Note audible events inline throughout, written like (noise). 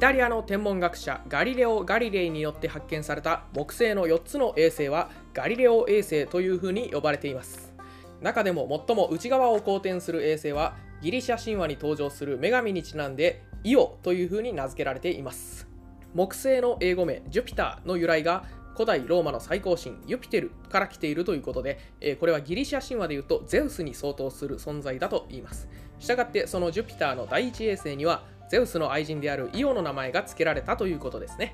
タリアの天文学者ガリレオ・ガリレイによって発見された木星の4つの衛星はガリレオ衛星というふうに呼ばれています。中でも最も内側を公転する衛星はギリシャ神話に登場する女神にちなんでイオというふうに名付けられています。木星の英語名ジュピターの由来が古代ローマの最高神ユピテルから来ているということで、えーこれはギリシャ神話でいうとゼウスに相当する存在だと言います。したがってそのジュピターの第一衛星にはゼウスの愛人であるイオの名前が付けられたということですね。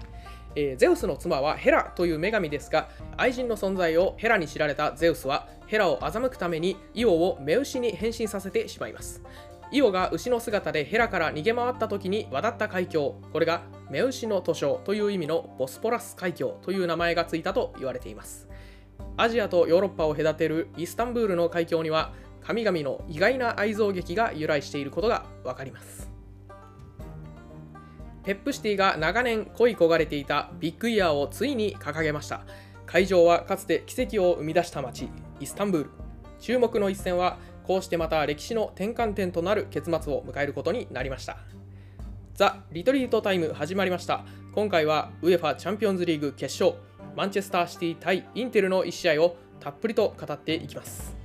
えーゼウスの妻はヘラという女神ですが愛人の存在をヘラに知られたゼウスはヘラを欺くためにイオを目牛に変身させてしまいます。イオが牛の姿でヘラから逃げ回った時に渡った海峡これが目牛の図書という意味のボスポラス海峡という名前がついたと言われています。アジアとヨーロッパを隔てるイスタンブールの海峡には神々の意外な愛憎劇が由来していることがわかります。ペップシティが長年恋焦がれていたビッグイヤーをついに掲げました。会場はかつて奇跡を生み出した街イスタンブール。注目の一戦はこうしてまた歴史の転換点となる結末を迎えることになりました。ザ・リトリートタイム始まりました。今回はウェファチャンピオンズリーグ決勝マンチェスターシティ対インテルの1試合をたっぷりと語っていきます。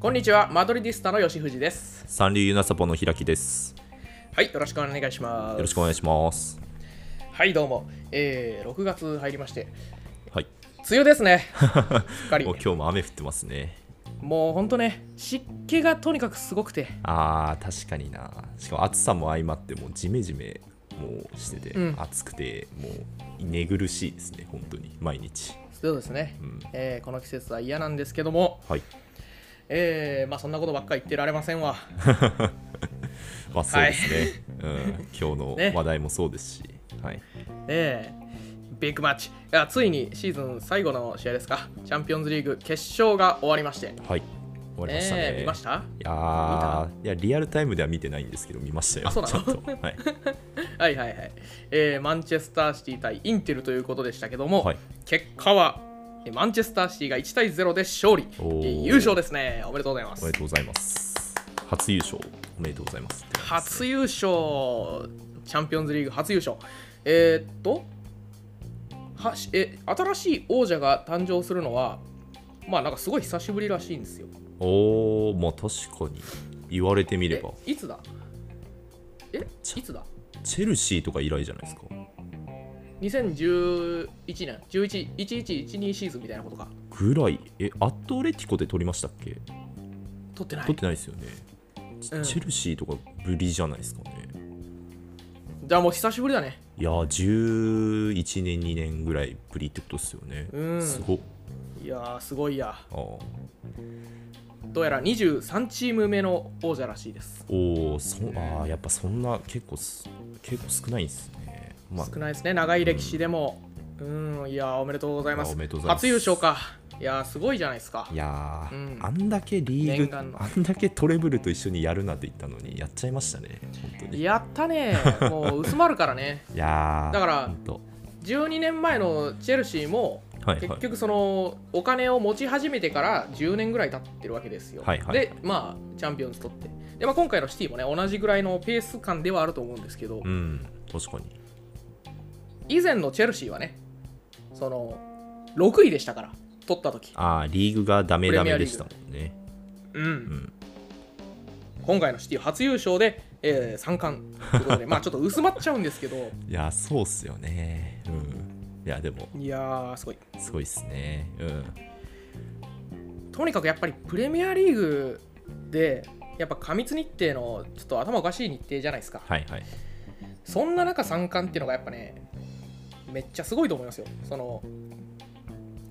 こんにちはマドリディスタの吉藤です三流ユナサポの開きです。はいよろしくお願いしますよろしくお願いします。はいどうも、えー、6月入りましてはい。梅雨ですね (laughs) もう今日も雨降ってますね。もうほんとね湿気がとにかくすごくてあー、確かにな。しかも暑さも相まって、もうジメジメもうしてて、うん暑くて、もう寝苦しいですね、本当に、毎日。そうですね、うんえーこの季節は嫌なんですけども、はい。えーまあそんなことばっかり言ってられませんわ (laughs) まあそうですね。うん、今日ねの話題もそうですし、はい。えービッグマッチいやついにシーズン最後の試合ですかチャンピオンズリーグ決勝が終わりましてはい。終わりましたね。えー見ました？いやーいや、リアルタイムでは見てないんですけど、見ましたよ。あそうなの？はい。(laughs) はいはいはい、えーマンチェスターシティ対インテルということでしたけども、はい結果はえーマンチェスターシティが1対0で勝利。優勝ですね。おめでとうございます。おめでとうございます。初優勝、おめでとうございます。初優勝チャンピオンズリーグ初優勝。えーっとはしえ新しい王者が誕生するのはまあなんかすごい久しぶりらしいんですよ。おー、まあ確かに。言われてみれえば、いつだ？えちいつだ？チェルシーとか以来じゃないですか。2011年1112シーズンみたいなことかぐらい、え、アットレティコで取りましたっけ？取ってない取ってないですよね。チェルシーとかぶりじゃないですかね。じゃあもう久しぶりだねいやー、11年、2年ぐらいぶりってことですよね。うんすごっ。いやーすごいやあーどうやら23チーム目の王者らしいですおーそあーやっぱそんな結構す結構少ないんですね。まあ、少ないですね。長い歴史でも。うん。いやーおめでとうございます。あおめでとうございます。初優勝か。いやーすごいじゃないですか。いやー、うん。あんだけリーグあんだけトレブルと一緒にやるなって言ったのにやっちゃいましたね。本当に。いやったね。(laughs) もう薄まるからね。やーだからほんと。12年前のチェルシーもはいはい。結局そのお金を持ち始めてから10年ぐらい経ってるわけですよ、はいはい。でまあチャンピオンズ取って。で、まあ、今回のシティもね同じぐらいのペース感ではあると思うんですけど、うん確かに以前のチェルシーはねその6位でしたから取った時。ああリーグがダメダメでしたもんね。うん、ん。今回のシティ初優勝で、えー、3冠ということで (laughs) まあちょっと薄まっちゃうんですけど。いやそうっすよね。うん。いやでも。いやーすごい。すごいっすね。うん。とにかくやっぱりプレミアリーグでやっぱ過密日程のちょっと頭おかしい日程じゃないですか。はいはい。そんな中3冠っていうのがやっぱねめっちゃすごいと思いますよ。その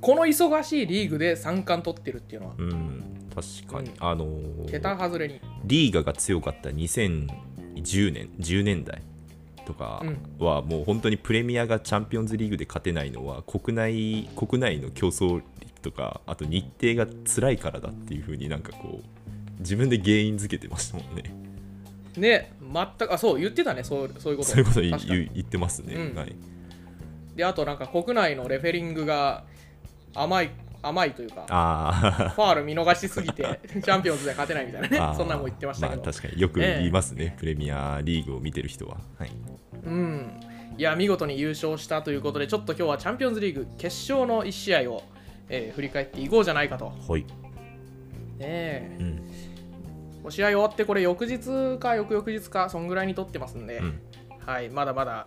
この忙しいリーグで3冠取ってるっていうのは。うん確かに、うん。あのー桁外れに。リーガが強かった2010年10年代とかはもう本当にプレミアがチャンピオンズリーグで勝てないのは国内国内の競争力とかあと日程が辛いからだっていう風になんかこう自分で原因づけてましたもんね。ね全くあそう言ってたね。そうそういうこと。そういうこと言ってますね、うん。はい、であとなんか国内のレフェリングが甘い甘いというかあファール見逃しすぎて (laughs) チャンピオンズで勝てないみたいな。ねあそんなのも言ってましたけど、まあ、確かによく言いますね、プレミアリーグを見てる人は。はい、うん。いや見事に優勝したということでちょっと今日はチャンピオンズリーグ決勝の1試合を、えー振り返っていこうじゃないかと。ねはい。え。うん。試合終わってこれ翌日か翌々日かそんぐらいに撮ってますんで、うん。はいまだまだ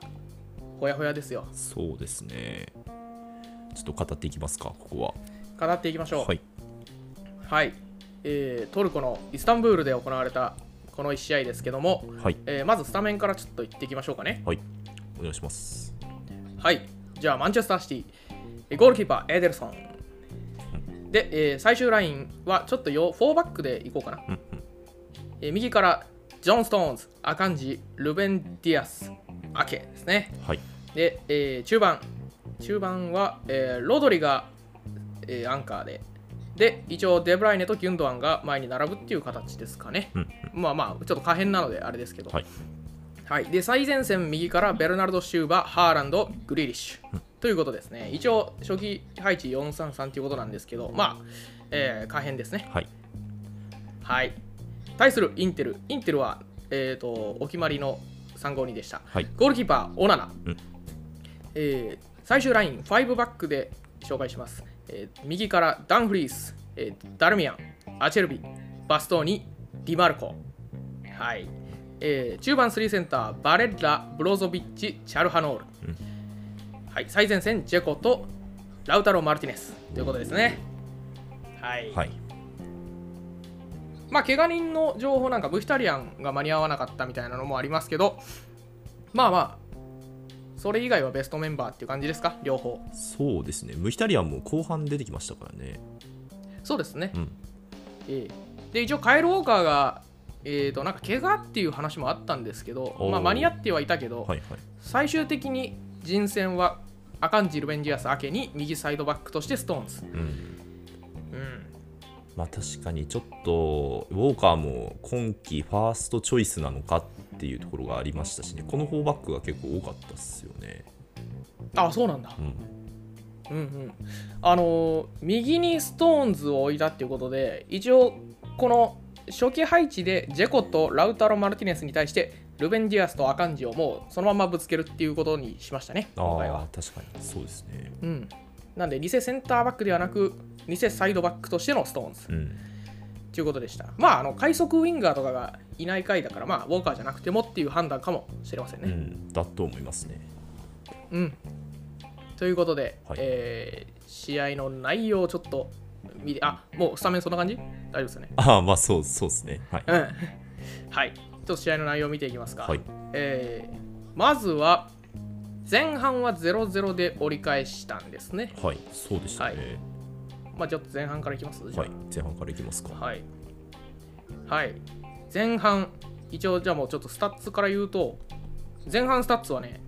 ほやほやですよそうですね。ちょっと語っていきますか、ここは。語っていきましょうはい。はい、えートルコのイスタンブールで行われたこの1試合ですけども、はい。えーまずスタメンからちょっと言っていきましょうかねはい。お願いします。はいじゃあマンチェスターシティえーゴールキーパーエーデルソンで、えー最終ラインはちょっとよ4バックでいこうかな、うんえー右からジョン・ストーンズアカンジルベン・ディアスアケですねはい。で、えー中盤中盤は、えーロドリが、えーアンカーでで一応デブライネとギュンドアンが前に並ぶっていう形ですかね、うんまあまあちょっと可変なのであれですけどはい。はい、で最前線右からベルナルド・シューバー、ハーランド、グリーリッシュ、ということですね。一応初期配置433ということなんですけど、まあ、えー可変ですね。はい。はい。対するインテル、インテルは、えー、とお決まりの352でした。はい。ゴールキーパー、オナナ、うんえー最終ライン、5バックで紹介します。えー右からダンフリース、えーダルミアン、アチェルビ、バストーニ、ディマルコ。はい。えー中盤3センター、バレッラ、ブロゾビッチ、チャルハノール。はい。最前線、ジェコとラウタロ・マルティネスということですね。はい。はい。まあ、怪我人の情報なんか、ムヒタリアンが間に合わなかったみたいなのもありますけど、まあまあ、それ以外はベストメンバーっていう感じですか、両方。そうですね。ムヒタリアンも後半出てきましたからね。そうですね。うん。ええで、一応、カエル・ウォーカーが、えー、となんか怪我っていう話もあったんですけど、まあ、間に合ってはいたけど、はいはい。最終的に人選はアカンジ・ルベン・ディアス・アケに右サイドバックとしてストーンズ。うん。うん、まあ確かにちょっとウォーカーも今季ファーストチョイスなのかっていうところがありましたしね。この4バックが結構多かったっすよね。あ、そうなんだ。うん。うんうん、あのー右にストーンズを置いたっていうことで一応この初期配置でジェコとラウタロ・マルティネスに対してルベン・ディアスとアカンジをもうそのままぶつけるっていうことにしましたね今回は。ああ、確かにそうですね。うん、なんで偽センターバックではなく偽サイドバックとしてのストーンズ。うん。ということでした。まああの快速ウィンガーとかがいない回だからまあウォーカーじゃなくてもっていう判断かもしれませんねうんだと思いますねうん。ということで、はいえー試合の内容をちょっと見て、あもうスタメンそんな感じ？大丈夫ですよね。ああまあそうそうですねはいうん。(laughs) はい。ちょっと試合の内容を見ていきますか。はいえーまずは、前半は0-0で折り返したんですね。はいそうでしたねまあちょっと前半からいきます？じゃはい、前半からいきますかあはい。はい。前半、一応じゃあもうちょっとスタッツから言うと、前半スタッツはね、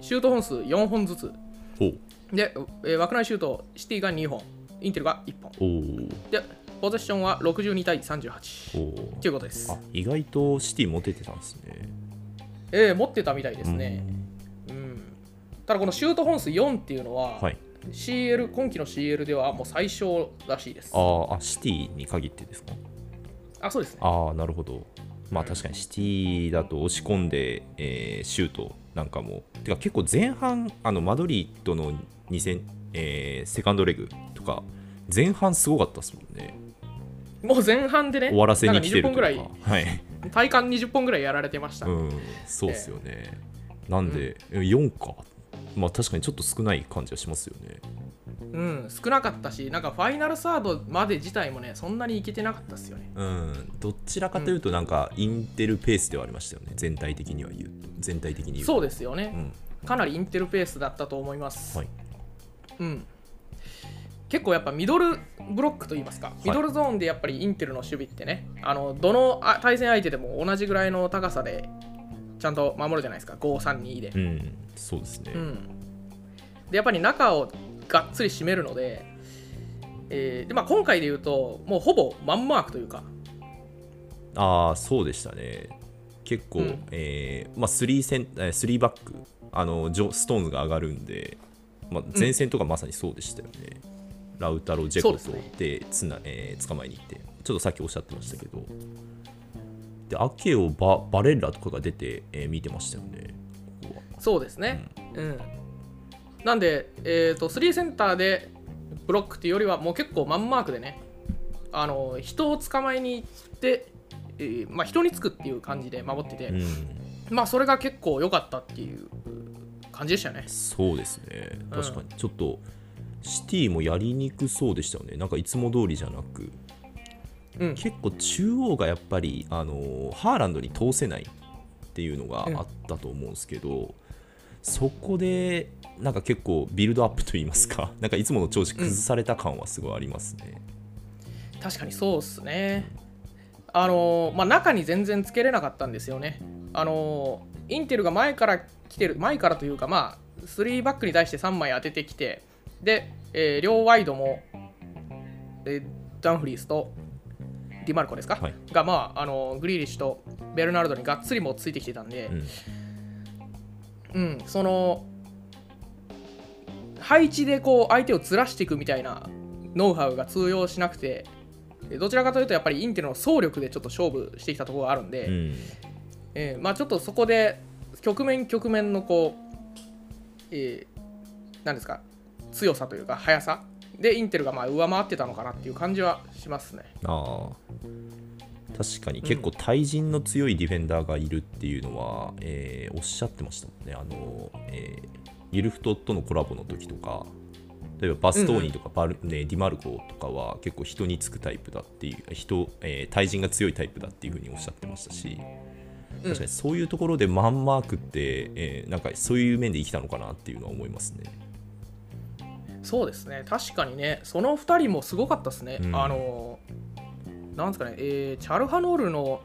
シュート本数4本ずつ。おで、えー枠内シュート、シティが2本、インテルが1本。で、ポゼッションは62対38おーということですあ。意外とシティモテてたんですねえー持ってたみたいですね。うん。ただ、このシュート本数4っていうのは、はい CL、今季の CL ではもう最小らしいです。あーあシティに限ってですか？あ、そうですね。ああなるほど。まあ確かにシティだと押し込んで、えーシュートなんかも。てか結構前半あのマドリードの2戦、えーセカンドレグとか前半すごかったですもんね。もう前半でね、終わらせに来てるなんか20本ぐらいというか、はい。体感20本ぐらいやられてました。うんそうっすよね、なんで、4か。まあ確かにちょっと少ない感じはしますよねうん、少なかったし、なんかファイナルサードまで自体もね、そんなにいけてなかったですよね。うんどちらかというとなんかインテルペースではありましたよね。全体的には言うと全体的に言う。とそうですよね。うん。かなりインテルペースだったと思います。はい。うん、結構やっぱミドルブロックといいますか、ミドルゾーンでやっぱりインテルの守備ってね、あのどのあ対戦相手でも同じぐらいの高さでちゃんと守るじゃないですか、5-3-2で。うんそうですね、うん、でやっぱり中をがっつり締めるので、えーでまあ、今回で言うと、もうほぼマンマークというか、ああそうでしたね。結構、うん。えーまあ、3, センえー3バックあのジョストーンズが上がるんで、まあ、前線とかまさにそうでしたよね、ラウタロ・ジェコとでつな、えー捕まえに行って。ちょっとさっきおっしゃってましたけど。でアケをババレッラとかが出て、えー見てましたよね。そうですね。うん。なんで、えっ、と、3センターでブロックっていうよりは、もう結構マンマークでね、あの、人を捕まえに行って、えーまあ、人につくっていう感じで守ってて、うん。まあ、それが結構良かったっていう感じでしたよね。そうですね。確かに。ちょっとシティもやりにくそうでしたよね。なんかいつも通りじゃなく。うん。結構中央がやっぱりあのハーランドに通せないっていうのがあったと思うんですけど、そこでなんか結構ビルドアップといいますかなんかいつもの調子崩された感はすごいありますね。確かにそうっすね。あのーまあ、中に全然つけれなかったんですよね。あのーインテルが前から来てる、前からというか、まあ、3バックに対して3枚当ててきて、で、えー両ワイドも、えーダンフリースとディマルコですか、はいが、まあ、あのーグリーリッシュとベルナルドにがっつりもうついてきてたんで、うんうん、その配置でこう相手をずらしていくみたいなノウハウが通用しなくてえどちらかというとやっぱりインテルの総力でちょっと勝負してきたところがあるんで、うん。えーまあ、ちょっとそこで局面局面のこう、えーなんですか強さというか速さでインテルがまあ上回ってたのかなっていう感じはしますね。ああ確かに結構対人の強いディフェンダーがいるっていうのは、えーおっしゃってましたもんね。あの、えーユルフトとのコラボの時とか例えばバストーニとかバル、ね、ディマルコとかは結構人につくタイプだっていう人、えー対人が強いタイプだっていうふうにおっしゃってましたしうん。確かにそういうところでマンマークって、えーなんかそういう面で生きたのかなっていうのは思いますね。そうですね。確かにねその2人もすごかったですね、うん。あのなんですかね、えーチャルハノールの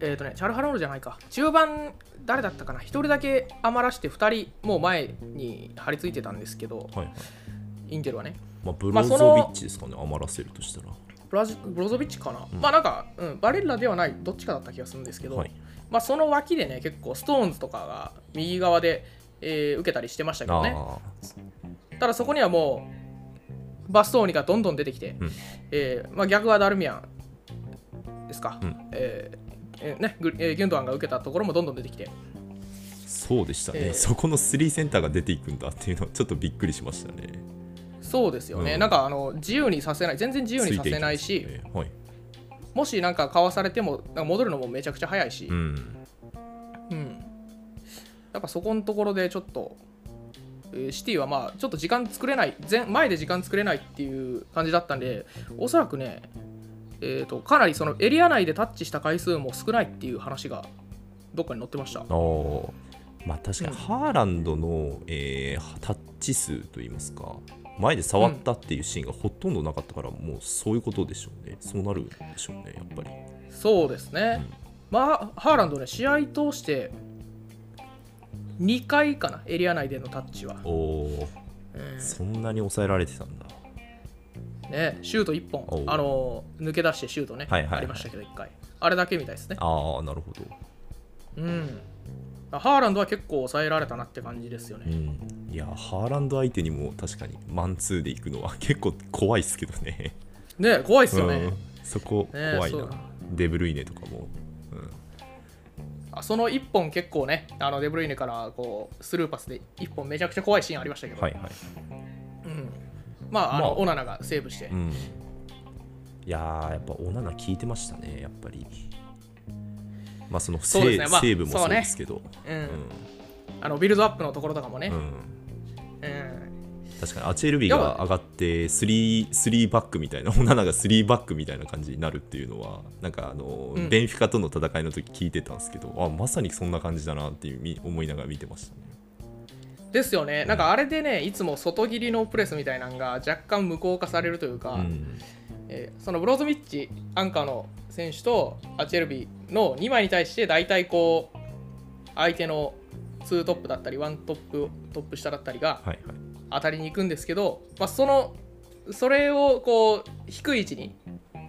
えっ、とねチャルハノールじゃないか。中盤誰だったかな？1人だけ余らして2人もう前に張り付いてたんですけどはいはい。インテルはね。まあ、ブまあロゾビッチですかね、余らせるとしたら。ブラジブロゾビッチかな、うん。まあなんか、うん、バレッラではないどっちかだった気がするんですけど、はい、まあその脇でね結構ストーンズとかが右側で、えー受けたりしてましたけどね。あただそこにはもうバストーニがどんどん出てきて、うん。えーまあ、逆はダルミアンですか、うん。えーえーね、グえーギュンドアンが受けたところもどんどん出てきて。そうでしたね、えー。そこの3センターが出ていくんだっていうのはちょっとびっくりしましたね。そうですよね、うん。なんかあの自由にさせない全然自由にさせないし、ね。はい。もしなんかかわされても戻るのもめちゃくちゃ早いし、うん、うん。やっぱそこのところでちょっと、えーシティはまあちょっと時間作れない前前で時間作れないっていう感じだったんでおそらくね、えー、とかなりそのエリア内でタッチした回数も少ないっていう話がどっかに載ってました。まあ確かにうん。ハーランドの、えータッチ数といいますか前で触ったっていうシーンがほとんどなかったから、もうそういうことでしょうね。そうなるんでしょうねやっぱり。そうですね、まあハーランドね試合通して2回かなエリア内でのタッチは、おおうん。そんなに抑えられてたんだね、シュート1おう。本あの抜け出してシュートね、はいはいはい。ありましたけど1回。あれだけみたいですね。ああなるほど。うん。ハーランドは結構抑えられたなって感じですようね。ん。いやハーランド相手にも確かにマンツーで行くのは (laughs) 結構怖いですけどね。ね怖いっすよね。うん。そこね怖いな、そう。デブルイネとかも、うん。あその1本結構ね、あのデブルイネからこうスルーパスで1本めちゃくちゃ怖いシーンありましたけど、はいはい。うん、まあ、あの、まあ。オナナがセーブして、うん、いやーやっぱオナナ効いてましたねやっぱり。まあそのセね。まあセーブもそうですけど。うん。あのビルドアップのところとかもね、うん。うん。うん確かにアチェルビが上がって 3, 3バックみたいなオナナが3バックみたいな感じになるっていうのはなんかあの、うん。ベンフィカとの戦いの時聞いてたんですけどあまさにそんな感じだなっていうみ思いながら見てましたねですよね、なんかあれでね、いつも外切りのプレスみたいなのが若干無効化されるというか、うん。えーそのブローズミッチ、アンカーの選手とアチェルビの2枚に対して、大体こう、相手の2トップだったり、1トップ、トップ下だったりがはいはい。当たりに行くんですけど、まあ、その、それをこう、低い位置に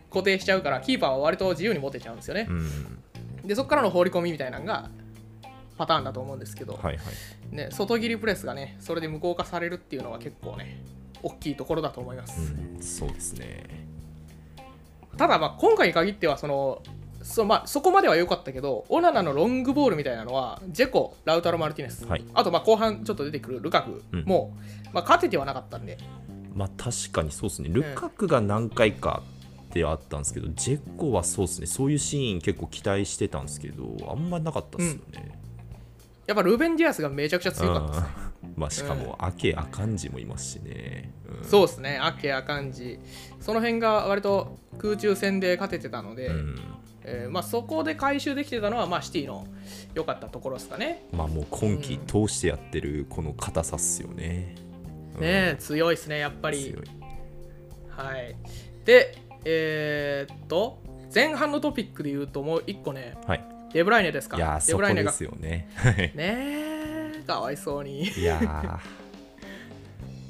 固定しちゃうから、キーパーは割と自由に持てちゃうんですよね。う。ん。で、そこからの放り込みみたいなのが、パターンだと思うんですけど、はいはい。ね、外切りプレスがね、それで無効化されるっていうのは結構ね、大きいところだと思いまうす。ん、そうですね。ただ、まあ、今回に限ってはそのそ,、まあ、そこまでは良かったけど、オナナのロングボールみたいなのは、ジェコ、ラウタロ・マルティネス、はい。あとまあ後半ちょっと出てくるルカクうん。も、まあ、勝ててはなかったんで、まあ確かにそうですね。ルカクが何回かってあったんですけど、ジェコはそうですね。そういうシーン結構期待してたんですけどあんまなかったですよね、やっぱルーベン・ディアスがめちゃくちゃ強かったですね。うん。まあしかも、アケアカンジもいますしね、うん。そうですね、アケアカンジ、その辺が割と空中戦で勝ててたので、うん。えーまあ、そこで回収できてたのは、まあ、シティの良かったところですかね。まあもう今季通してやってるこの硬さっすよね、うん。ねえ強いですね、やっぱり。はい、で、えーっと、前半のトピックで言うと、もう一個ね、はいデブライネですか？いやーデブライネがですよね。(laughs) ねえ、かわいそうに。いやー。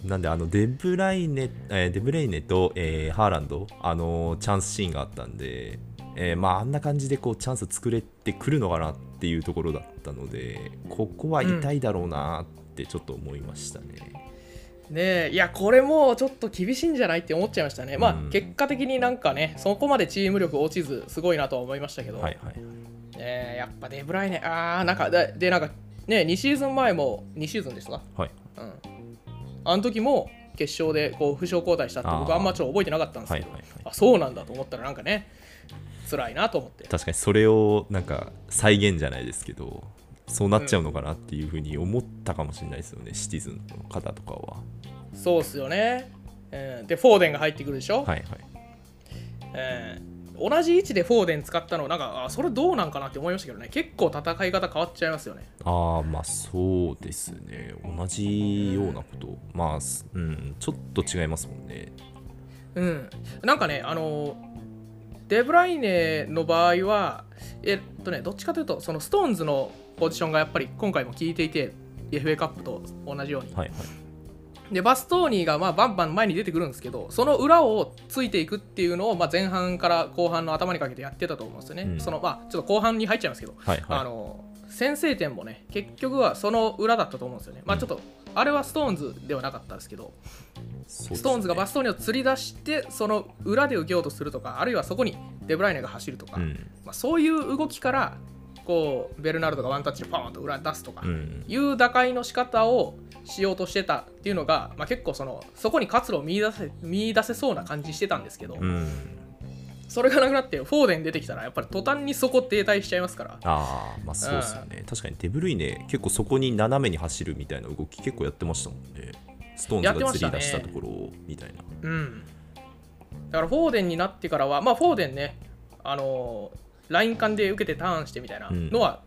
(laughs) なんであのデブライネ、えーデブレイネと、えーハーランド、あのーチャンスシーンがあったんで、えーまああんな感じでこうチャンス作れてくるのかなっていうところだったのでここは痛いだろうなってちょっと思いましたね、ねえ。いやこれもちょっと厳しいんじゃないって思っちゃいましたね、まあうん。結果的になんかねそこまでチーム力落ちずすごいなとは思いましたけど、はいはいねえやっぱデブライネ。あーなんかででなんかね2シーズン前も2シーズンですかはい。うん。あの時も決勝でこう負傷交代したって僕あー。あんまちょっと覚えてなかったんですけど、はいはいはい。あそうなんだと思ったらなんかね辛いなと思って。確かにそれをなんか再現じゃないですけどそうなっちゃうのかなっていうふうに思ったかもしれないですよね、シティズンの方とかは。そうっすよね、うん。でフォーデンが入ってくるでしょ、はいはい。えー同じ位置でフォーデン使ったのなんかあそれどうなんかなって思いましたけどね。結構戦い方変わっちゃいますよね。ああまあそうですね。同じようなこと。まあすうんちょっと違いますもんね。うん。なんかねあのデブライネの場合はえっとねどっちかというとそのストーンズのポジションがやっぱり今回も効いていて FA カップと同じように。はいはいでバストーニがまあバンバン前に出てくるんですけどその裏をついていくっていうのをまあ前半から後半の頭にかけてやってたと思うんですよね、うん。そのまあちょっと後半に入っちゃいますけど、はいはい。あの先制点もね結局はその裏だったと思うんですよね、まあちょっとあれはストーンズではなかったですけどね。ストーンズがバストーニを釣り出してその裏で受けようとするとかあるいはそこにデブライネが走るとか、うん。まあ、そういう動きからこうベルナルドがワンタッチでパーンと裏に出すとか、うん。いう打開の仕方をしようとしてたっていうのが、まあ、結構そのそこに活路を見出せ見出せそうな感じしてたんですけど、うん。それがなくなってフォーデン出てきたらやっぱり途端にそこ停滞しちゃいますから。ああまあそうですよね。確かにデブルイネ結構そこに斜めに走るみたいな動き結構やってましたもんね。ストーンズが釣り出したところをみたいな。うん。だからフォーデンになってからはまあフォーデンねあのーライン間で受けてターンしてみたいなのは、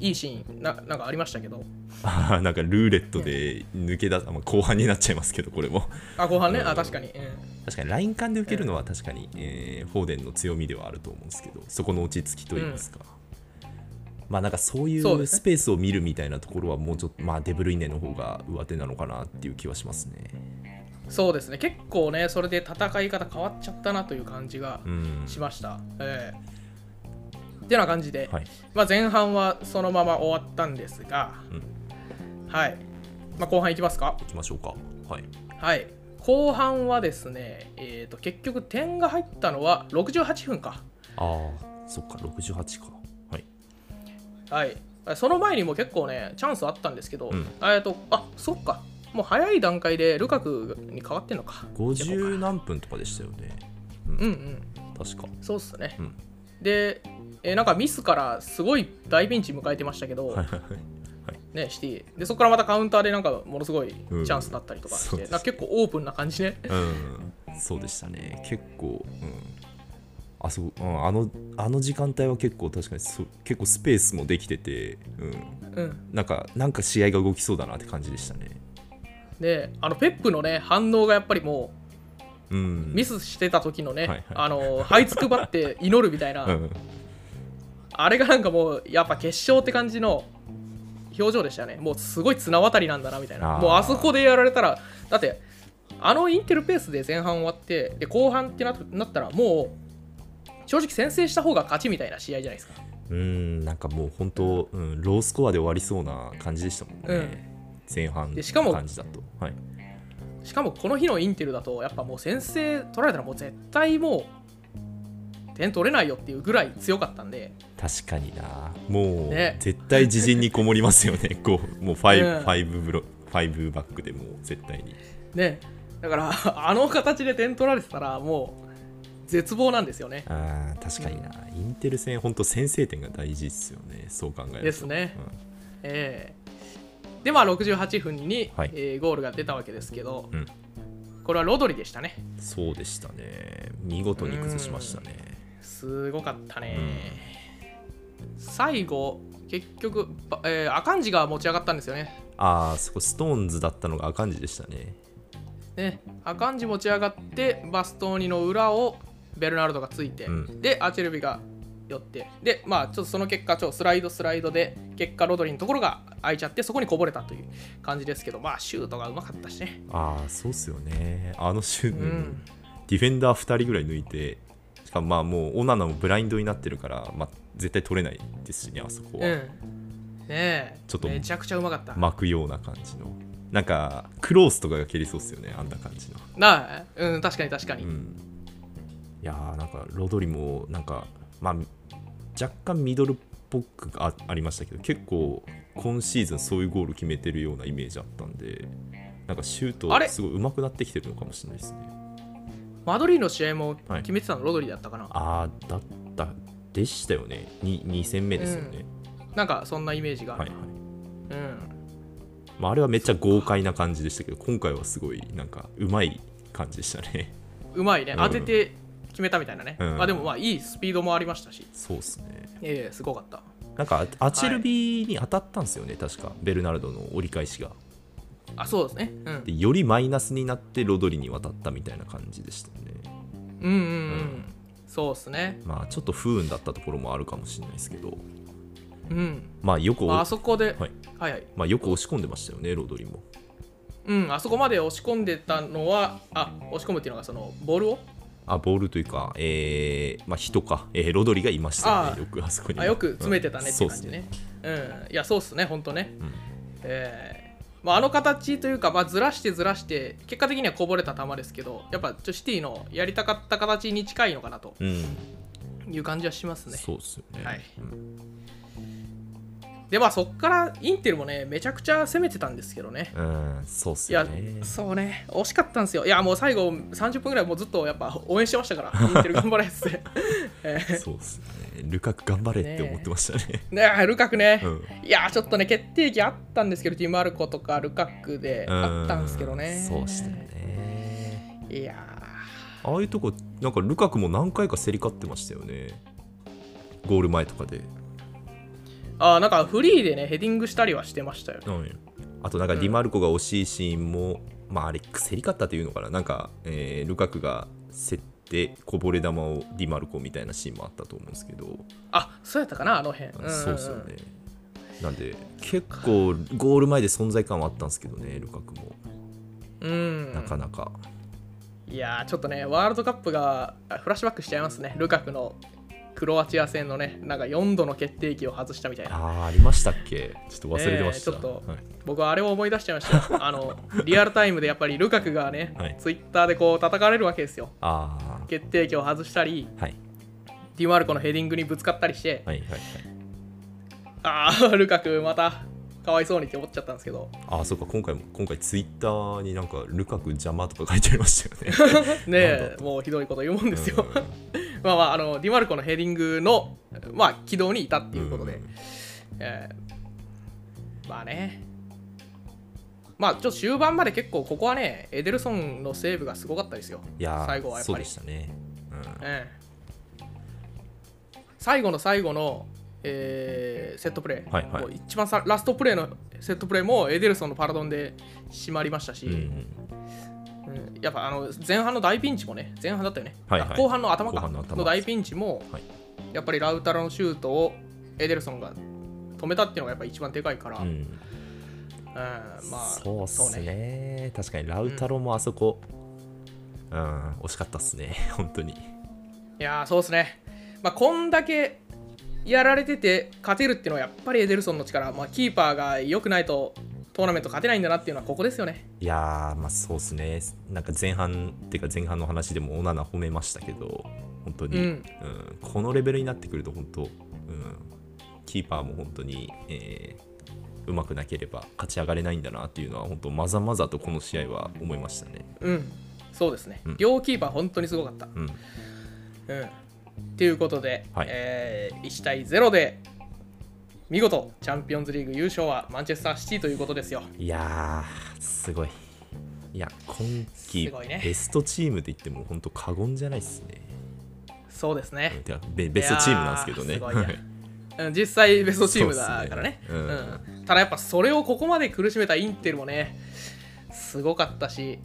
いいシーンななんかありましたけど。あーなんかルーレットで抜け出す、まあ、後半になっちゃいますけどこれも。あ後半ね、うんあ確かに、うん。確かにライン間で受けるのは確かに、えーフォーデンの強みではあると思うんですけどそこの落ち着きといいますか、まあなんかそういうスペースを見るみたいなところはもうちょっと、まあデブルイネの方が上手なのかなっていう気はしますね。そうですね。結構ねそれで戦い方変わっちゃったなという感じがうん。しました、ええってな感じで、はい。まあ、前半はそのまま終わったんですが、はい、まあ、後半いきますか？行きましょうか。はい。はい。後半はですね、えー、と結局点が入ったのは68分か。ああそっか68か。はい。はい。その前にも結構ねチャンスあったんですけど、うん。えーとあそっか。もう早い段階でルカクに変わってんのか。50何分とかでしたよね。うんうん。確か。そうっすね、うん。で、えーなんかミスからすごい大ピンチ迎えてましたけど、はいはいはい。ね、シティでそこからまたカウンターでなんかものすごいチうん。ャンスだったりとかして、そうんか結構オープンな感じね。うん。そうでしたね。結構うん。あそう、うん、あのあの時間帯は結構確かにそ結構スペースもできてて、うん、うん。なんかなんか試合が動きそうだなって感じでしたね。であのペップのね反応がやっぱりもうん。うミスしてた時のね、はいはい。あの這いつくばって祈るみたいな、うんあれがなんかもうやっぱ決勝って感じの表情でしたね。もうすごい綱渡りなんだなみたいな。もうあそこでやられたらだってあのインテルペースで前半終わってで後半ってななったらもう正直先制した方が勝ちみたいな試合じゃないですか。うんなんかもう本当、うん、ロースコアで終わりそうな感じでしたもんね、うん。前半でしかも感じだと。はい。しかもこの日のインテルだとやっぱもう先制取られたらもう絶対もう点取れないよっていうぐらい強かったんで。確かにな。もう、ね。絶対自陣にこもりますよね。(laughs) こうもう 5, うん。ファイブブロファイブバックでもう絶対に。ね。だから (laughs) あの形で点取られてたらもう絶望なんですよね。あー確かにな、インテル戦本当先制点が大事ですよね。そう考えると。ですね。ええ。でまあ68分に、はい。えーゴールが出たわけですけど、うん。これはロドリでしたね。うんそうでしたね。見事に崩しましたねすごかったね、最後結局、ばえーアカンジが持ち上がったんですよね。ああそこストーンズだったのがアカンジでしたね。ね。アカンジ持ち上がってバストーニの裏をベルナルドがついて、うん。でアチェルビが寄ってでまあちょっとその結果ちょっとスライドスライドで結果ロドリのところが空いちゃってそこにこぼれたという感じですけどまあシュートがうまかったしね。ああそうっすよね。あのシュート、うん。ディフェンダー2人ぐらい抜いてしかもまあもうオナナもブラインドになってるから、まあ、絶対取れないですしねあそこは、うん。ねえ。ちょっとめちゃくちゃうまかった、巻くような感じの。なんかクロースとかが蹴りそうっすよねあんな感じの。なあうん確かに確かに、うん。いやーなんかロドリもなんかまあ若干ミドルっぽくあありましたけど結構今シーズンそういうゴール決めてるようなイメージあったんでなんかシュートあれ？すごい上手くなってきてるのかもしれないですねマドリーの試合もはい。決めてたのロドリだったかな、ああだったでしたよね。2, 2戦目ですよね、なんかそんなイメージが。ある、はいはい。うん。まあ、あれはめっちゃ豪快な感じでしたけど今回はすごいなんかうまい感じでしたね。うまいね、うん。当てて決めたみたいなね、うん。まあでもまあいいスピードもありましたし。そうっすね。ええすごかった。なんかアアチェルビに当たったんですよね、確か。ベルナルドの折り返しがあそうですね。うん。でよりマイナスになってロドリに渡ったみたいな感じでしたね。うんうんうん、そうですね。まあちょっと不運だったところもあるかもしれないですけど。うん、まあよく、まあ、あそこで、はい。はいはい。まあ、よく押し込んでましたよねロドリも。うんあそこまで押し込んでたのはあ押し込むっていうのがそのボールを？あボールというか、えーまあ、人か、えーロドリがいましたよねよくあそこに。あよく詰めてたねって感じうん。そうっね、うん。いやそうっすねほんとね、うん。えーまあ、あの形というか、まあ、ずらしてずらして結果的にはこぼれた球ですけどやっぱちょシティのやりたかった形に近いのかなという感じはしますね。そうっすよね、はい。うんでまあそっからインテルもねめちゃくちゃ攻めてたんですけどね。うん、そうっすいやよねそうね。惜しかったんですよ。いやもう最後30分ぐらいもうずっとやっぱ応援してましたからインテル (laughs) 頑張れっつって、えそうっすね。ルカク頑張れって思ってましたね。ーねルカクね、うん。いやちょっとね決定機あったんですけどティマルコとかルカクであったんですけどね。うんそうしたよね。いやああいうとこなんかルカクも何回か競り勝ってましたよね。ゴール前とかで、ーあーなんかフリーでねヘディングしたりはしてましたよ。うん、あとなんかディマルコが惜しいシーンも、まああれ競り勝ったっていうのかな。なんか、えールカクが競ってこぼれ球をディマルコみたいなシーンもあったと思うんですけど、あそうやったかなあの辺。んそうっすよね。なんで結構ゴール前で存在感はあったんですけどねルカクも。うん。なかなか、いやーちょっとねワールドカップがあフラッシュバックしちゃいますねルカクのクロアチア戦のねなんか4度の決定機を外したみたいな。ああありましたっけ？ちょっと忘れてました、えーちょっとはい。僕はあれを思い出しちゃいました。よあの (laughs) リアルタイムでやっぱりルカクがね、はい。ツイッターでこう叩かれるわけですよ。あ決定機を外したりあはい。ディマルコのヘディングにぶつかったりして、はいはいはい。ああルカクまたかわいそうにって思っちゃったんですけど。ああそうか今回も今回ツイッターになんかルカク邪魔とか書いてありましたよね。(laughs) ねえもうひどいこと言うもんですよまあまああのディマルコのヘディングのまあ軌道にいたっていうことで、うんえーまあね。まあちょっと終盤まで結構ここはねエデルソンのセーブがすごかったですよ。いやー最後はやっぱり。そうでしたね、うん。ええ。最後の最後の、えーセットプレー、はいはい。もう一番さラストプレーのセットプレーもエデルソンのパラドンで締まりましたし、うんうんうん。やっぱあの前半の大ピンチもね前半だったよね、はいはい。あ後半の頭か。の大ピンチも、はい。やっぱりラウタロのシュートをエデルソンが止めたっていうのがやっぱ一番でかいから、うん。うんまあそうっすね。確かにラウタロもあそこ、うん、惜しかったっすね。(laughs) 本当に。いやーそうですね、まあ、こんだけやられてて勝てるっていうのはやっぱりエデルソンの力、まあ、キーパーが良くないとトーナメント勝てないんだなっていうのはここですよね。いやー、まあそうですね。なんか前半っていうか前半の話でもオナナ褒めましたけど、本当に、ううんんこのレベルになってくると本当、うん、キーパーも本当に、えーうまくなければ勝ち上がれないんだなっていうのは本当まざまざとこの試合は思いましたね。うん、そうですね。うん両キーパー本当にすごかった。うん、うん。ということで、はいえー1対0で見事チャンピオンズリーグ優勝はマンチェスターシティということですよ。いやー、すごい。いや、今季ねベストチームって言っても本当過言じゃないですね。そうですね。ベベストチームなんですけどね。実際ベストチームだからねそうっすねうんただやっぱそれをここまで苦しめたインテルもねすごかったし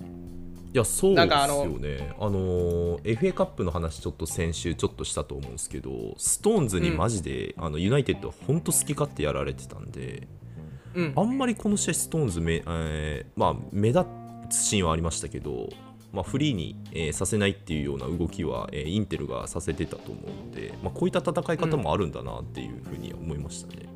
いやそうですよね。あの FA カップの話ちょっと先週ちょっとしたと思うんですけどストーンズにマジで、あのユナイテッドは本当好き勝手やられてたんでうん。あんまりこの試合ストーンズめ、えーまあ、目立つシーンはありましたけど、まあ、フリーに、えーさせないっていうような動きは、えーインテルがさせてたと思うので、まあ、こういった戦い方もあるんだなっていうふうには思いましたね。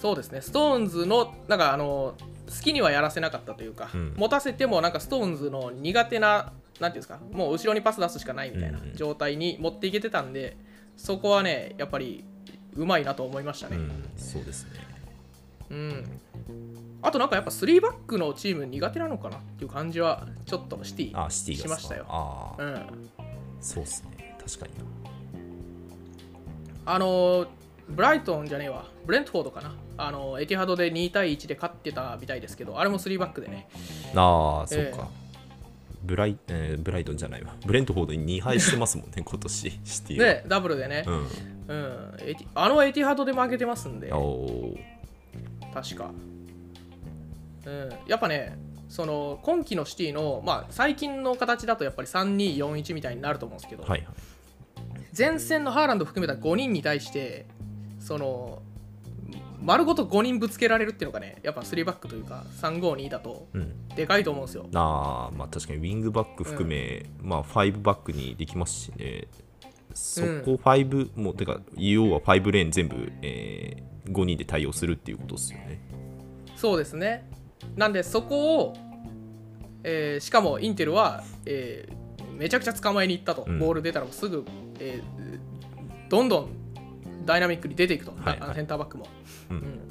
そうですね。ストーンズのなんかあの好きにはやらせなかったというか、うん。持たせてもなんかストーンズの苦手ななんていうんですかもう後ろにパス出すしかないみたいなうん。状態に持っていけてたんで、そこはねやっぱりうまいなと思いましたね、うん、そうですね。うん、あとなんかやっぱ3バックのチーム苦手なのかなっていう感じはちょっとシティあシティがしましたよ。ああ、うん、そうですね。確かに。なあのブライトンじゃねえわ。ブレントフォードかなあのエティハドで2対1で勝ってたみたいですけどあれも3バックでねああ、そええうか。ブライ、えーブライトンじゃないわ。ブレントフォードに2敗してますもんね、(laughs) 今年、シティは。ねダブルでね、うん。うんエティあのエティハドで負けてますんでおー確か、うん、やっぱねその今季のシティの、まあ、最近の形だとやっぱり3241みたいになると思うんですけど、はいはい。前線のハーランド含めた5人に対してその丸ごと5人ぶつけられるっていうのがねやっぱ3バックというか352だとうん。でかいと思うんですよ。ああ、まあ確かにウィングバック含め、まあ5バックにできますしね。そこ5、もう、てか、要は5レーン全部、えー、5人で対応するっていうことですよね。そうですね。なんでそこを、えーしかもインテルは、えーめちゃくちゃ捕まえに行ったと、うん。ボール出たらすぐ、えーどんどんダイナミックに出ていくと、はいはい。センターバックも、うん。うん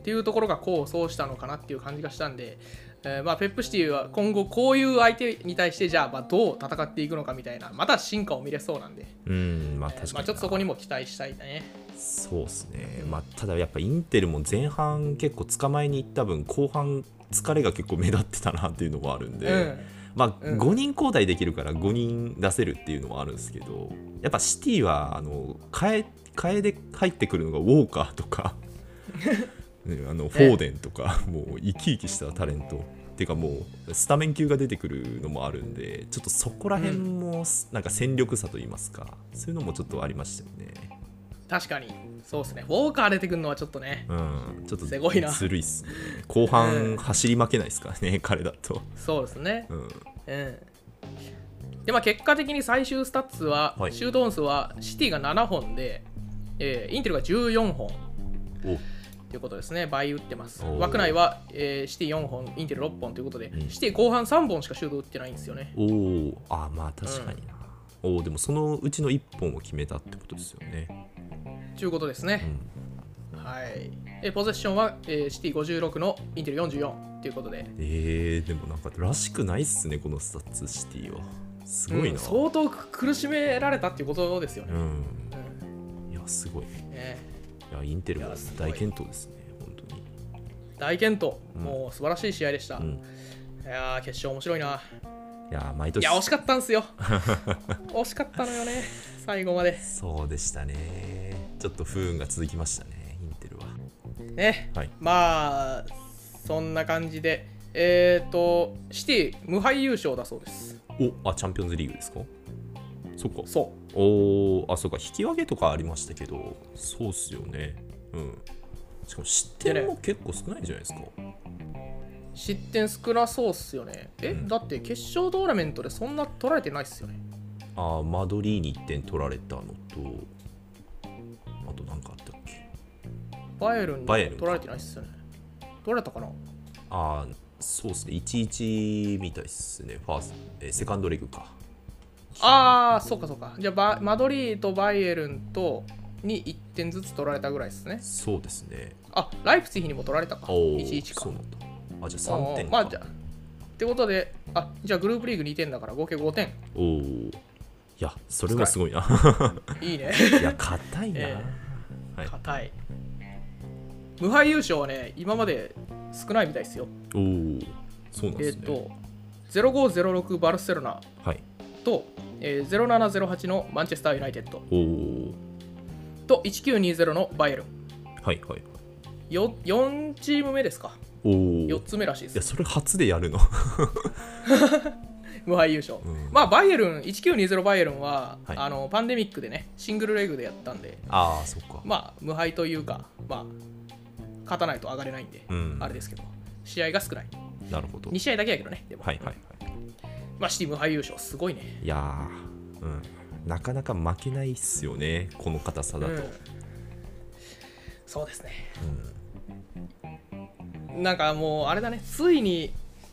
っていうところが功を奏したのかなっていう感じがしたんで、えーまあ、ペップシティは今後こういう相手に対してじゃあまあどう戦っていくのかみたいなまた進化を見れそうなんで、うん、まあえー確かにな。まあ、ちょっとそこにも期待したいね。そうですね、まあ、ただやっぱインテルも前半結構捕まえに行った分後半疲れが結構目立ってたなっていうのもあるんで、うん。まあ、うん。5人交代できるから5人出せるっていうのもあるんですけどやっぱシティはあの替え替えで入ってくるのがウォーカーとかねあのフォーデンとか、(laughs) もう生き生きしたタレント。っていうかもうスタメン級が出てくるのもあるんでちょっとそこら辺もなんか戦力差といいますか、そういうのもちょっとありましたよね。確かに。そうですね。ウォーカー出てくるのはちょっでうん、ちょっとすごいな。ずるいっすね。後半走り負けないですからね、(laughs) 彼だと。そうですね。うん、うん。でまあ結果的に最終スタッツは、はい。シュートオン数はシティが7本で、えーインテルが14本。おということですね。倍打ってます。おー。枠内は、えーシティ4本インテル6本ということで、うん。シティ後半3本しかシュート打ってないんですよね。おー。あまあ確かにな。おおでもそのうちの1本を決めたってことですよね。ということですね、はい。でポゼッションは、えーシティ56のインテル44ということで。えー、でもなんからしくないっすね、このスタッツシティは。すごいな。うん相当苦しめられたっていうことですよね、うん。うん。いや、すごい。いねや、インテルも大健闘ですね、本当に。大健闘、うんもう素晴らしい試合でした、いうん。やー決勝面白いないや、毎年。いや惜しかったんすよ (laughs) 惜しかったのよね最後までそうでしたね。ちょっと不運が続きましたね、インテルは。ねはい。まあそんな感じでえっ、ー、とシティ無敗優勝だそうですおあ、チャンピオンズリーグですか？そっか。そおー。あそうか。引き分けとかありましたけどそうっすよね。うん。しかも失点も結構少ないんじゃないですか、う失点少なそうっすよね。え、うん。だって決勝トーナメントでそんな取られてないっすよね。ああマドリーに1点取られたのとあと何かあったっけ？バイエルンに取られてないっすよね。どれだったかな？ああそうですね。11みたいですね。ファースト、えーセカンドレグかああそうかそうか。じゃあバマドリーとバイエルンとに1点ずつ取られたぐらいですね。そうですね。あライプツィヒにも取られたか。おお11か。そうなんだ。あじゃあ3点か。まあじゃあってことであじゃあグループリーグ2点だから合計5点。おおいやそれもすごいな。いいね。いや硬いな、えはい。硬い。無敗優勝はね今まで少ないみたいですよ。おおそうなんですね、えっ、と0506バルセロナはい。と、えー、0708のマンチェスターユナイテッド。と1920のバイエルン。はいはいよ4チーム目ですか？おお4つ目らしいです。いやそれ初でやるの。(laughs) 無敗優勝、うん。まあバイエルン1920バイエルンは、はい。あのパンデミックでねシングルレグでやったんでああそっか。まあ無敗というかまあ勝たないと上がれないんで、うん。あれですけど試合が少ない。なるほど。2試合だけやけどねでも、はいはいはいまあシティ無敗優勝すごいね。いやーうん。なかなか負けないっすよねこの硬さだと、うん。そうですね、なんかもうあれだね。ついに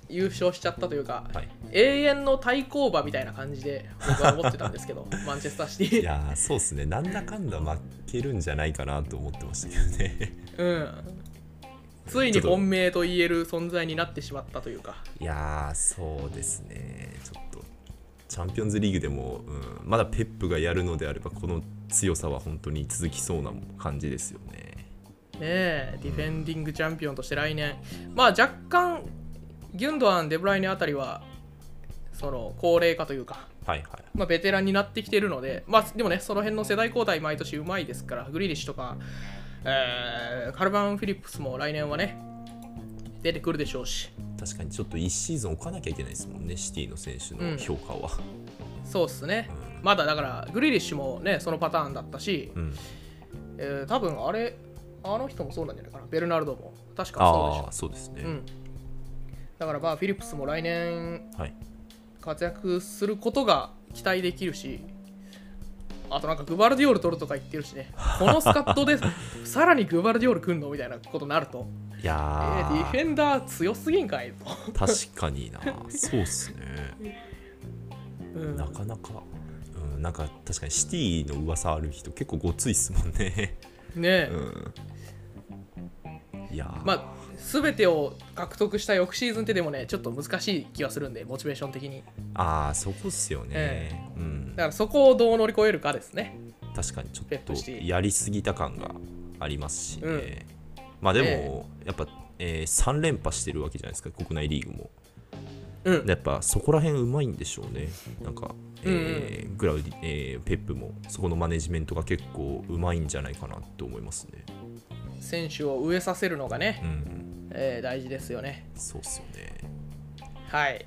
優勝しちゃったというか、はい。永遠の対抗馬みたいな感じで僕は思ってたんですけど (laughs) マンチェスターシティ。いやーそうっすね。なんだかんだ負けるんじゃないかなと思ってましたけどね。うんついに本命と言える存在になってしまったというか。いやーそうですね。ちょっと。チャンピオンズリーグでも、うん、まだペップがやるのであればこの強さは本当に続きそうな感じですよね。ねえディフェンディングチャンピオンとして来年。まあ若干ギュンドアン・デブライネあたりはその高齢化というか。はいはい。まあ、ベテランになってきてるので、まあ、でもね、その辺の世代交代、毎年うまいですから、グリーリッシュとか、えーカルバン・フィリップスも来年はね、出てくるでしょうし、確かにちょっと1シーズン置かなきゃいけないですもんねシティの選手の評価は、そうっすね、まだだから、グリーリッシュもね、そのパターンだったし、うん、えー多分あれ、あの人もそうなんじゃないかな、ベルナルドも、確かそうでしょ。ああそうですね、うん、だからまあフィリップスも来年はい。活躍することが期待できるしあとなんかグバルディオール取るとか言ってるしね。このスカットで (laughs) さらにグバルディオール来んのみたいなことになると、いえー。やーディフェンダー強すぎんかいと、確かにな。そうっすね。うん。なかなか、うん、なんか確かにシティの噂ある人結構ごついっすもんね。ね。え、うん。いやー。まあ全てを獲得した翌シーズンってでもねちょっと難しい気がするんでモチベーション的に。あーそこっすよね、えうん。だからそこをどう乗り越えるかですね。確かにちょっとやりすぎた感がありますしね、うん。まあでも、えやっぱ、え3連覇してるわけじゃないですか国内リーグも。うん。やっぱそこら辺うまいんでしょうね。なんか、えーグラウディ、えーペップもそこのマネジメントが結構うまいんじゃないかなって思いますね。選手を植えさせるのがね、うんえー大事ですよね。そうっすよね。はい。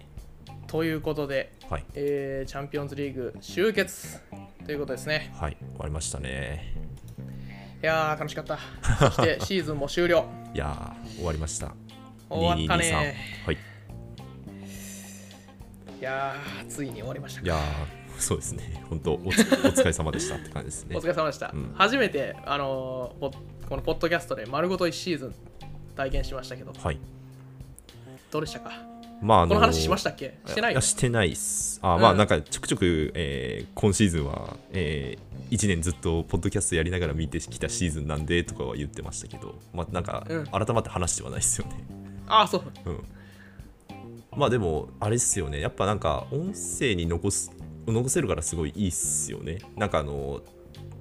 ということで、はい。えーチャンピオンズリーグ終結ということですね。はい。終わりましたね。いやー楽しかった。そして (laughs) シーズンも終了。いやー終わりました。終わったね。2223はい。いやーついに終わりましたいやーそうですね。本当お疲れ様でしたって感じですね。(laughs) お疲れ様でした、うん。初めて、あのーポこのポッドキャストで丸ごと1シーズン体験しましたけど。はい。どうでしたか？まああのこの話しましたっけ？してないしてないっす。あまあうんなんかちょくちょく、えー今シーズンは、え1年ずっとポッドキャストやりながら見てきたシーズンなんでとかは言ってましたけど。まあなんかうん。改まって話してはないっすよね。ああそう。うん。まあでもあれっすよね。やっぱなんか音声に残す残せるからすごいいいっすよね。なんかあの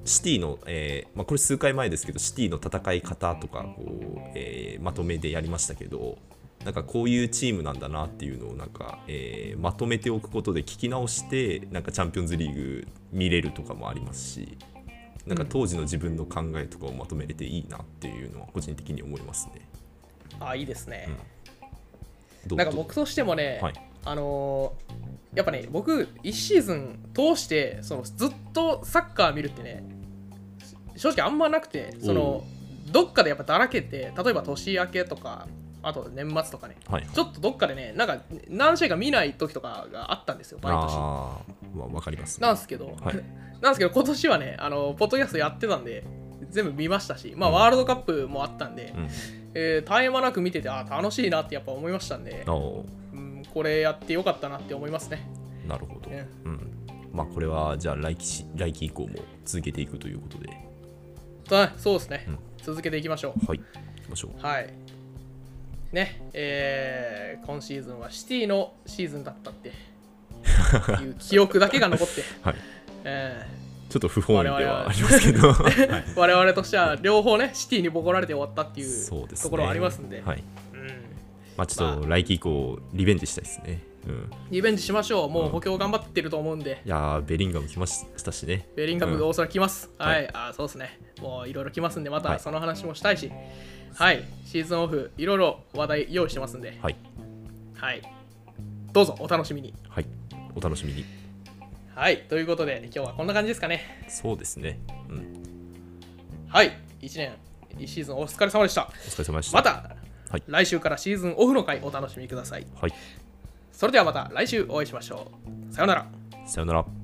シティの、えーまあ、これ数回前ですけどシティの戦い方とかこう、えーまとめでやりましたけどなんかこういうチームなんだなっていうのをなんか、えーまとめておくことで聞き直してなんかチャンピオンズリーグ見れるとかもありますしなんか当時の自分の考えとかをまとめれていいなっていうのは個人的に思いますね。あいいですね、どう？なんか僕としてもね、はい。あのーやっぱね僕1シーズン通してそのずっとサッカー見るってね正直あんまなくてそのどっかでやっぱだらけて例えば年明けとかあと年末とかねはいちょっとどっかでねなんか何試合か見ない時とかがあったんですよ毎年。あーまあ、わかります、なんですけど、はい。(laughs) なんですけど今年はねあのポッドキャストやってたんで全部見ましたしまあワールドカップもあったんで、うん。えー絶え間なく見ててあ楽しいなってやっぱ思いましたんでうん、これやってよかったなって思いますね。なるほど、ね。うん。まあこれはじゃあ来期し来期以降も続けていくということであそうですね、うん。続けていきましょう。はい。行きましょう。はい。ねえー今シーズンはシティのシーズンだったって。(laughs) いう記憶だけが残って、(laughs) はい。えちょっっと不本意ではありますけど、(laughs) はい。ー我々としては両方ねシティにボコられて終わったっていそうところはありますんで。はい。うん、まあ、ちょっと来期以降リベンジしたいですね、うん、リベンジしましょう。もう補強頑張ってると思うんで、いやーベリンガム来ましたしね。ベリンガムうん。大空来ます、ははい。い、あそうですねもういろいろ来ますんでまはい。たその話もしたいしはい、シーズンオフいろいろ話題用意してますんで。はい。はい。どうぞお楽しみに。はい。お楽しみに。はい。ということで今日はこんな感じですかね。そうですね。うん。はい。1年1シーズンお疲れ様でした。お疲れ様でした。また、はい。来週からシーズンオフの回お楽しみください。はい。それではまた来週お会いしましょう。さようなら。さよなら